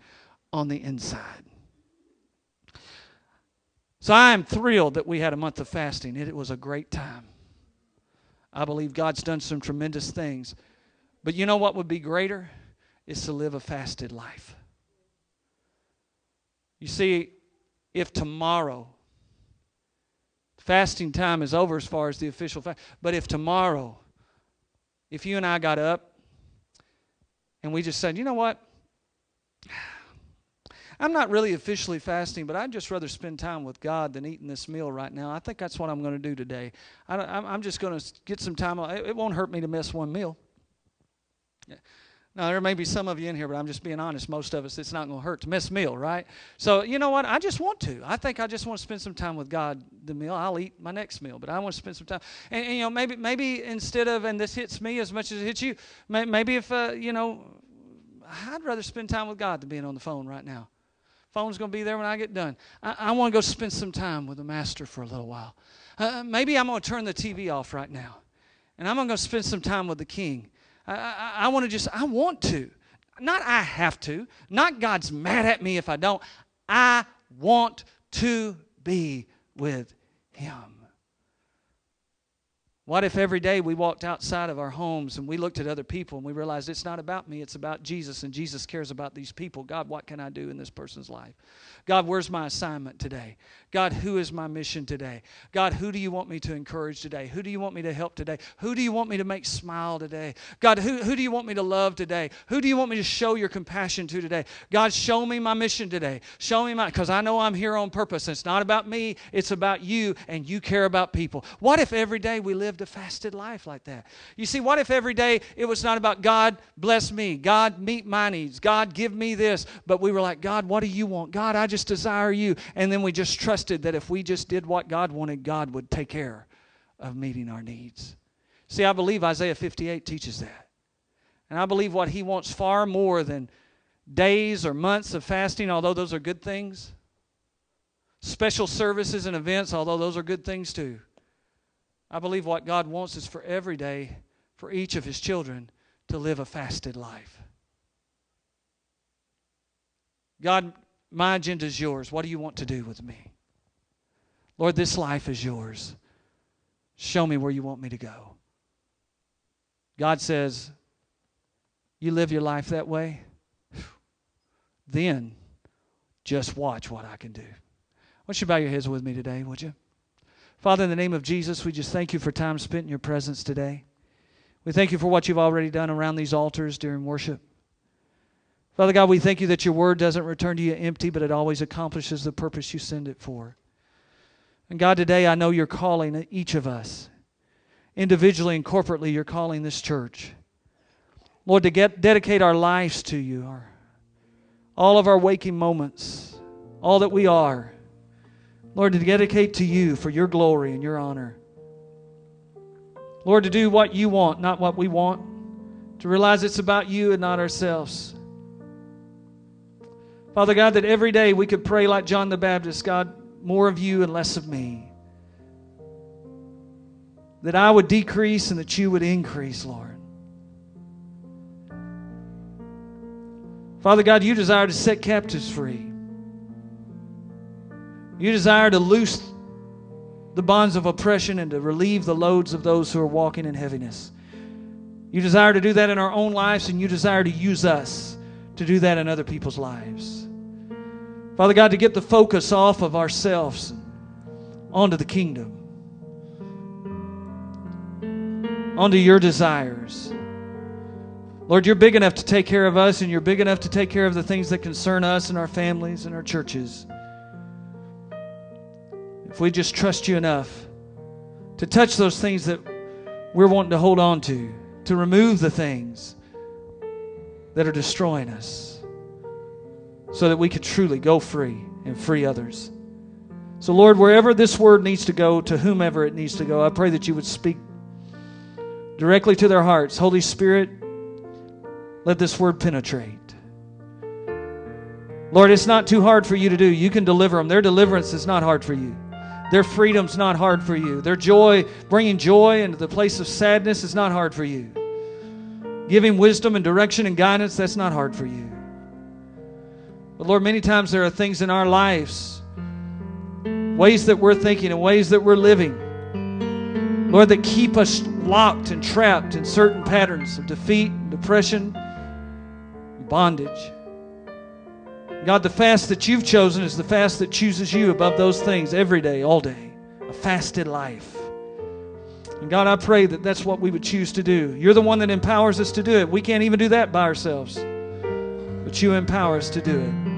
Speaker 1: on the inside. So I am thrilled that we had a month of fasting. It, was a great time. I believe God's done some tremendous things. But you know what would be greater? Is to live a fasted life. You see, if tomorrow, fasting time is over as far as the official fast, but if tomorrow, if you and I got up and we just said, you know what? I'm not really officially fasting, but I'd just rather spend time with God than eating this meal right now. I think that's what I'm going to do today. I, am just going to get some time. It won't hurt me to miss one meal. Now, there may be some of you in here, but I'm just being honest. Most of us, it's not going to hurt to miss meal, right? So, you know what? I just want to. I think I just want to spend some time with God. The meal, I'll eat my next meal, but I want to spend some time. And, and you know, maybe maybe instead of, and this hits me as much as it hits you, maybe if, uh, you know, I'd rather spend time with God than being on the phone right now. Phone's going to be there when I get done. I, I want to go spend some time with the Master for a little while. Uh, maybe I'm going to turn the TV off right now, and I'm going to spend some time with the King. I, I, I want to just, I want to. Not I have to. Not God's mad at me if I don't. I want to be with Him. What if every day we walked outside of our homes and we looked at other people and we realized it's not about me, it's about Jesus, and Jesus cares about these people? God, what can I do in this person's life? God, where's my assignment today? God, who is my mission today? God, who do you want me to encourage today? Who do you want me to help today? Who do you want me to make smile today? God, who, who do you want me to love today? Who do you want me to show your compassion to today? God, show me my mission today. Show me my, because I know I'm here on purpose. It's not about me, it's about you, and you care about people. What if every day we lived a fasted life like that? You see, what if every day it was not about God, bless me, God, meet my needs, God, give me this, but we were like, God, what do you want? God, I just desire you. And then we just trusted that if we just did what God wanted, God would take care of meeting our needs. See, I believe Isaiah 58 teaches that. And I believe what he wants far more than days or months of fasting, although those are good things. Special services and events, although those are good things too. I believe what God wants is for every day, for each of his children, to live a fasted life. God my agenda is yours. What do you want to do with me? Lord, this life is yours. Show me where you want me to go. God says, You live your life that way? Then just watch what I can do. Why don't you bow your heads with me today, would you? Father, in the name of Jesus, we just thank you for time spent in your presence today. We thank you for what you've already done around these altars during worship. Father God, we thank you that your word doesn't return to you empty, but it always accomplishes the purpose you send it for. And God, today I know you're calling each of us. Individually and corporately, you're calling this church. Lord, to get, dedicate our lives to you, our, all of our waking moments, all that we are. Lord, to dedicate to you for your glory and your honor. Lord, to do what you want, not what we want. To realize it's about you and not ourselves. Father God, that every day we could pray like John the Baptist God, more of you and less of me. That I would decrease and that you would increase, Lord. Father God, you desire to set captives free. You desire to loose the bonds of oppression and to relieve the loads of those who are walking in heaviness. You desire to do that in our own lives, and you desire to use us to do that in other people's lives. Father God, to get the focus off of ourselves onto the kingdom, onto your desires. Lord, you're big enough to take care of us, and you're big enough to take care of the things that concern us and our families and our churches. If we just trust you enough to touch those things that we're wanting to hold on to, to remove the things that are destroying us so that we could truly go free and free others. So, Lord, wherever this word needs to go, to whomever it needs to go, I pray that you would speak directly to their hearts. Holy Spirit, let this word penetrate. Lord, it's not too hard for you to do. You can deliver them. Their deliverance is not hard for you. Their freedom's not hard for you. Their joy, bringing joy into the place of sadness, is not hard for you. Giving wisdom and direction and guidance, that's not hard for you. But Lord, many times there are things in our lives, ways that we're thinking and ways that we're living, Lord, that keep us locked and trapped in certain patterns of defeat, depression, bondage. God, the fast that you've chosen is the fast that chooses you above those things every day, all day. A fasted life. And God, I pray that that's what we would choose to do. You're the one that empowers us to do it. We can't even do that by ourselves, but you empower us to do it.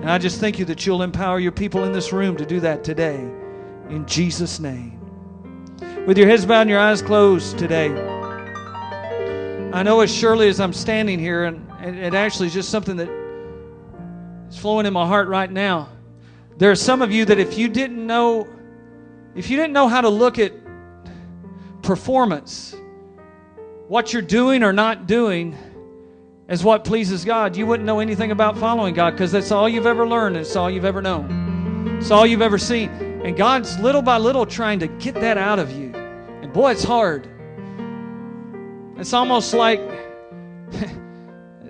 Speaker 1: And I just thank you that you'll empower your people in this room to do that today. In Jesus' name. With your heads bowed and your eyes closed today, I know as surely as I'm standing here, and it actually is just something that is flowing in my heart right now. There are some of you that if you didn't know, if you didn't know how to look at performance, what you're doing or not doing, as what pleases God, you wouldn't know anything about following God because that's all you've ever learned it's all you've ever known. It's all you've ever seen. And God's little by little trying to get that out of you. And boy, it's hard. It's almost like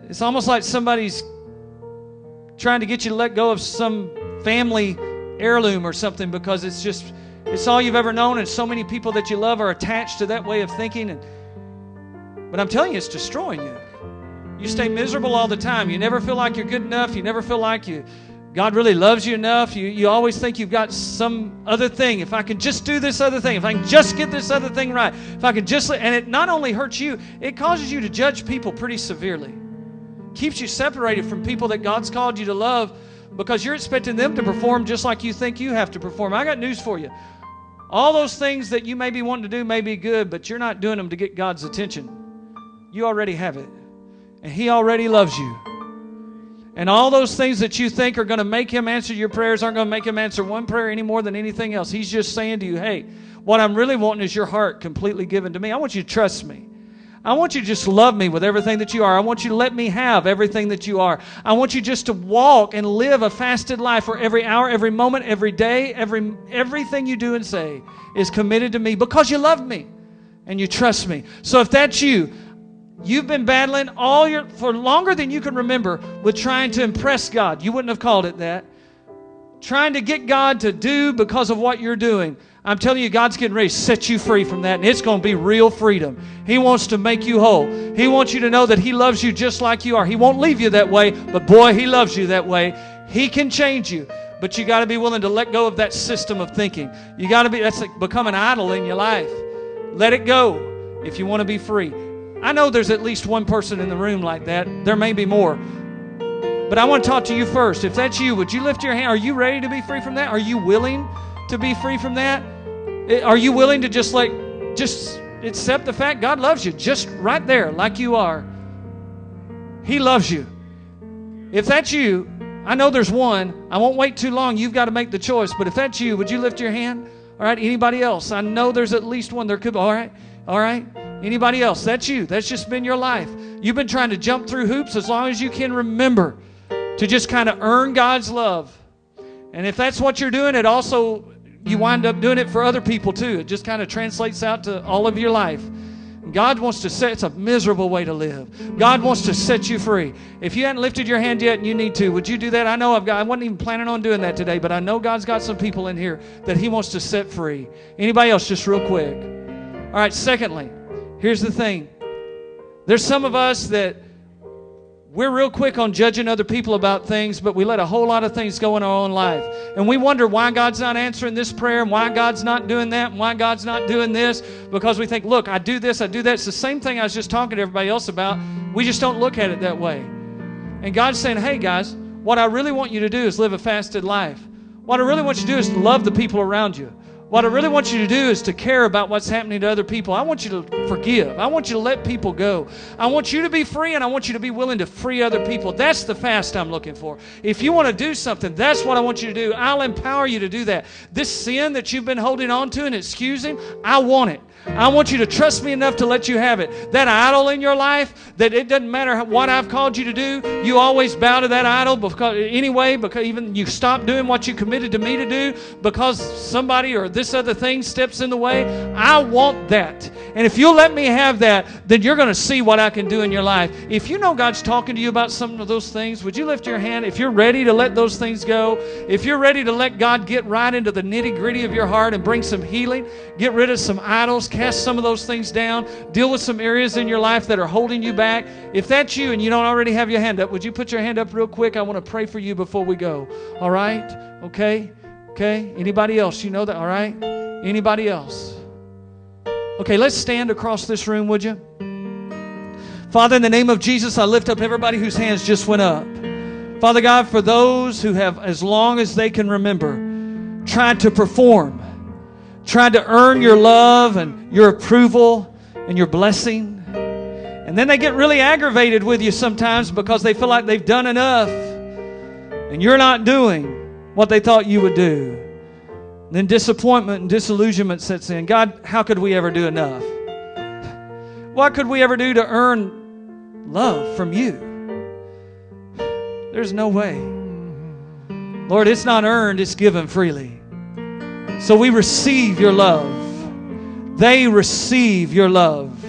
Speaker 1: it's almost like somebody's trying to get you to let go of some family heirloom or something because it's just it's all you've ever known and so many people that you love are attached to that way of thinking and but I'm telling you it's destroying you. You stay miserable all the time. You never feel like you're good enough. You never feel like you God really loves you enough. You, you always think you've got some other thing. If I can just do this other thing, if I can just get this other thing right, if I can just, and it not only hurts you, it causes you to judge people pretty severely. Keeps you separated from people that God's called you to love because you're expecting them to perform just like you think you have to perform. I got news for you. All those things that you may be wanting to do may be good, but you're not doing them to get God's attention. You already have it. And He already loves you. And all those things that you think are going to make Him answer your prayers aren't going to make Him answer one prayer any more than anything else. He's just saying to you, hey, what I'm really wanting is your heart completely given to me. I want you to trust me. I want you to just love me with everything that you are. I want you to let me have everything that you are. I want you just to walk and live a fasted life where every hour, every moment, every day, every everything you do and say is committed to me because you love me and you trust me. So if that's you, You've been battling all your for longer than you can remember with trying to impress God. You wouldn't have called it that. Trying to get God to do because of what you're doing. I'm telling you, God's getting ready to set you free from that, and it's going to be real freedom. He wants to make you whole. He wants you to know that He loves you just like you are. He won't leave you that way, but boy, He loves you that way. He can change you, but you got to be willing to let go of that system of thinking. You got to be that's like become an idol in your life. Let it go if you want to be free. I know there's at least one person in the room like that. There may be more. But I want to talk to you first. If that's you, would you lift your hand? Are you ready to be free from that? Are you willing to be free from that? Are you willing to just like, just accept the fact God loves you just right there, like you are? He loves you. If that's you, I know there's one. I won't wait too long. You've got to make the choice. But if that's you, would you lift your hand? All right. Anybody else? I know there's at least one. There could be. All right. All right. Anybody else? That's you. That's just been your life. You've been trying to jump through hoops as long as you can remember to just kind of earn God's love. And if that's what you're doing, it also, you wind up doing it for other people too. It just kind of translates out to all of your life. God wants to set, it's a miserable way to live. God wants to set you free. If you hadn't lifted your hand yet and you need to, would you do that? I know I've got, I wasn't even planning on doing that today, but I know God's got some people in here that He wants to set free. Anybody else, just real quick? All right, secondly, Here's the thing there's some of us that we're real quick on judging other people about things, but we let a whole lot of things go in our own life. And we wonder why God's not answering this prayer and why God's not doing that and why God's not doing this because we think, look, I do this, I do that. It's the same thing I was just talking to everybody else about. We just don't look at it that way. And God's saying, hey, guys, what I really want you to do is live a fasted life. What I really want you to do is love the people around you. What I really want you to do is to care about what's happening to other people. I want you to forgive. I want you to let people go. I want you to be free and I want you to be willing to free other people. That's the fast I'm looking for. If you want to do something, that's what I want you to do. I'll empower you to do that. This sin that you've been holding on to and excusing, I want it. I want you to trust me enough to let you have it. That idol in your life, that it doesn't matter what I've called you to do, you always bow to that idol because anyway, because even you stop doing what you committed to me to do because somebody or this other thing steps in the way. I want that. And if you'll let me have that, then you're going to see what I can do in your life. If you know God's talking to you about some of those things, would you lift your hand? If you're ready to let those things go, if you're ready to let God get right into the nitty gritty of your heart and bring some healing, get rid of some idols, cast some of those things down, deal with some areas in your life that are holding you back. If that's you and you don't already have your hand up, would you put your hand up real quick? I want to pray for you before we go. All right? Okay? Okay? Anybody else? You know that? All right? Anybody else? Okay, let's stand across this room, would you? Father, in the name of Jesus, I lift up everybody whose hands just went up. Father God, for those who have, as long as they can remember, tried to perform, tried to earn your love and your approval and your blessing. And then they get really aggravated with you sometimes because they feel like they've done enough and you're not doing what they thought you would do. And then disappointment and disillusionment sets in. God, how could we ever do enough? What could we ever do to earn love from you? There's no way. Lord, it's not earned, it's given freely. So we receive your love. They receive your love.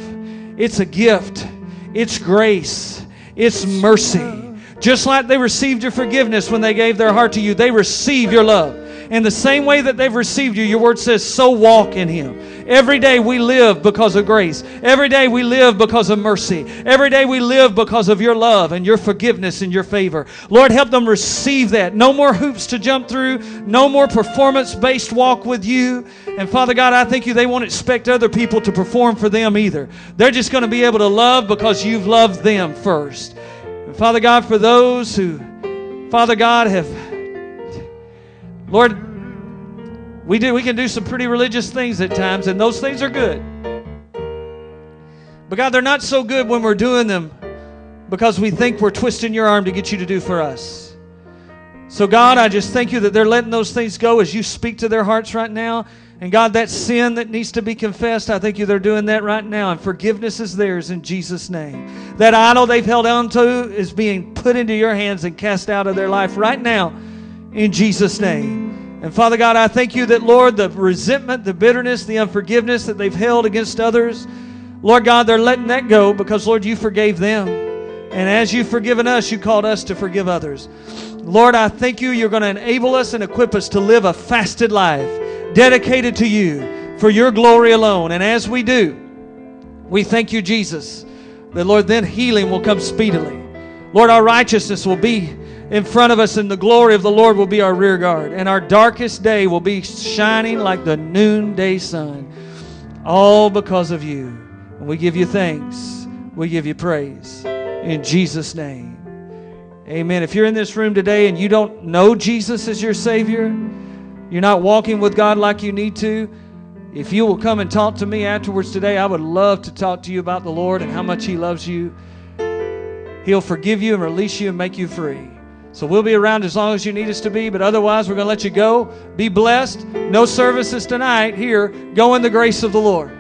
Speaker 1: It's a gift, it's grace, it's mercy. Just like they received your forgiveness when they gave their heart to you, they receive your love. In the same way that they've received you, your word says, so walk in Him. Every day we live because of grace. Every day we live because of mercy. Every day we live because of your love and your forgiveness and your favor. Lord, help them receive that. No more hoops to jump through, no more performance based walk with you. And Father God, I thank you, they won't expect other people to perform for them either. They're just going to be able to love because you've loved them first. And Father God, for those who, Father God, have Lord, we do we can do some pretty religious things at times, and those things are good. But God, they're not so good when we're doing them because we think we're twisting your arm to get you to do for us. So, God, I just thank you that they're letting those things go as you speak to their hearts right now. And God, that sin that needs to be confessed, I thank you they're doing that right now. And forgiveness is theirs in Jesus' name. That idol they've held on to is being put into your hands and cast out of their life right now in Jesus' name. And Father God, I thank you that, Lord, the resentment, the bitterness, the unforgiveness that they've held against others, Lord God, they're letting that go because, Lord, you forgave them. And as you've forgiven us, you called us to forgive others. Lord, I thank you, you're going to enable us and equip us to live a fasted life dedicated to you for your glory alone. And as we do, we thank you, Jesus, that, Lord, then healing will come speedily. Lord, our righteousness will be in front of us, and the glory of the Lord will be our rear guard. And our darkest day will be shining like the noonday sun, all because of you. And we give you thanks. We give you praise. In Jesus' name. Amen. If you're in this room today and you don't know Jesus as your Savior, you're not walking with God like you need to, if you will come and talk to me afterwards today, I would love to talk to you about the Lord and how much He loves you. He'll forgive you and release you and make you free. So we'll be around as long as you need us to be, but otherwise, we're going to let you go. Be blessed. No services tonight here. Go in the grace of the Lord.